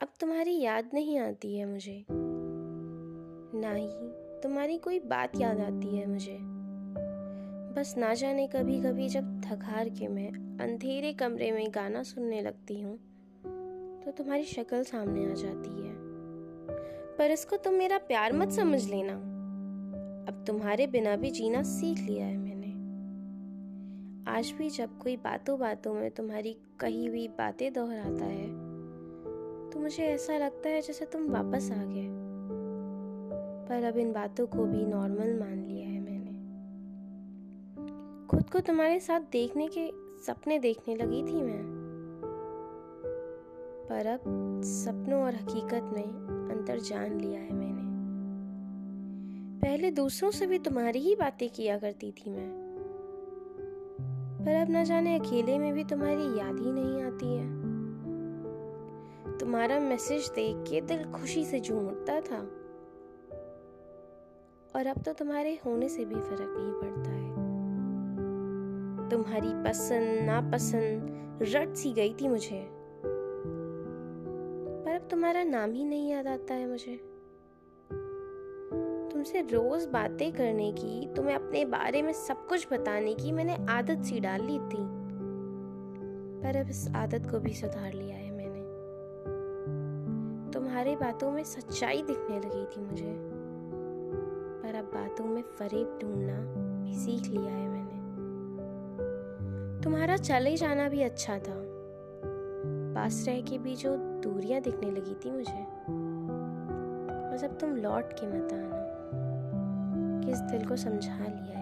अब तुम्हारी याद नहीं आती है मुझे। ना ही तुम्हारी कोई बात याद आती है मुझे। बस ना जाने कभी कभी जब थकार के मैं अंधेरे कमरे में गाना सुनने लगती हूँ तो तुम्हारी शक्ल सामने आ जाती है। पर इसको तुम मेरा प्यार मत समझ लेना। अब तुम्हारे बिना भी जीना सीख लिया है मैंने। आज भी जब कोई बातों बातों में तुम्हारी कही हुई बातें दोहराता है मुझे ऐसा लगता है जैसे तुम वापस आ गए। पर अब इन बातों को भी नॉर्मल मान लिया है मैंने। खुद को तुम्हारे साथ देखने के सपने देखने लगी थी मैं। पर अब सपनों और हकीकत में अंतर जान लिया है मैंने। पहले दूसरों से भी तुम्हारी ही बातें किया करती थी मैं। पर अब ना जाने अकेले में भी तुम्हारी याद ही नहीं आती है। तुम्हारा मैसेज देख के दिल खुशी से झूम उठता था। और अब तो तुम्हारे होने से भी फ़र्क नहीं पड़ता है। तुम्हारी पसंद, नापसंद, रट सी गई थी मुझे। पर अब तुम्हारा नाम ही नहीं याद आता है मुझे। तुमसे रोज बातें करने की, तुम्हें अपने बारे में सब कुछ बताने की मैंने आदत सी डाल ली थी। पर अब इस आदत को भी सुधार लिया है। तुम्हारी बातों में सच्चाई दिखने लगी थी मुझे। पर अब बातों में फरेब ढूंढना भी सीख लिया है मैंने। तुम्हारा चले जाना भी अच्छा था। पास रह के भी जो दूरियाँ दिखने लगी थी मुझे। बस अब तुम लौट के मत आना। किस दिल को समझा लिया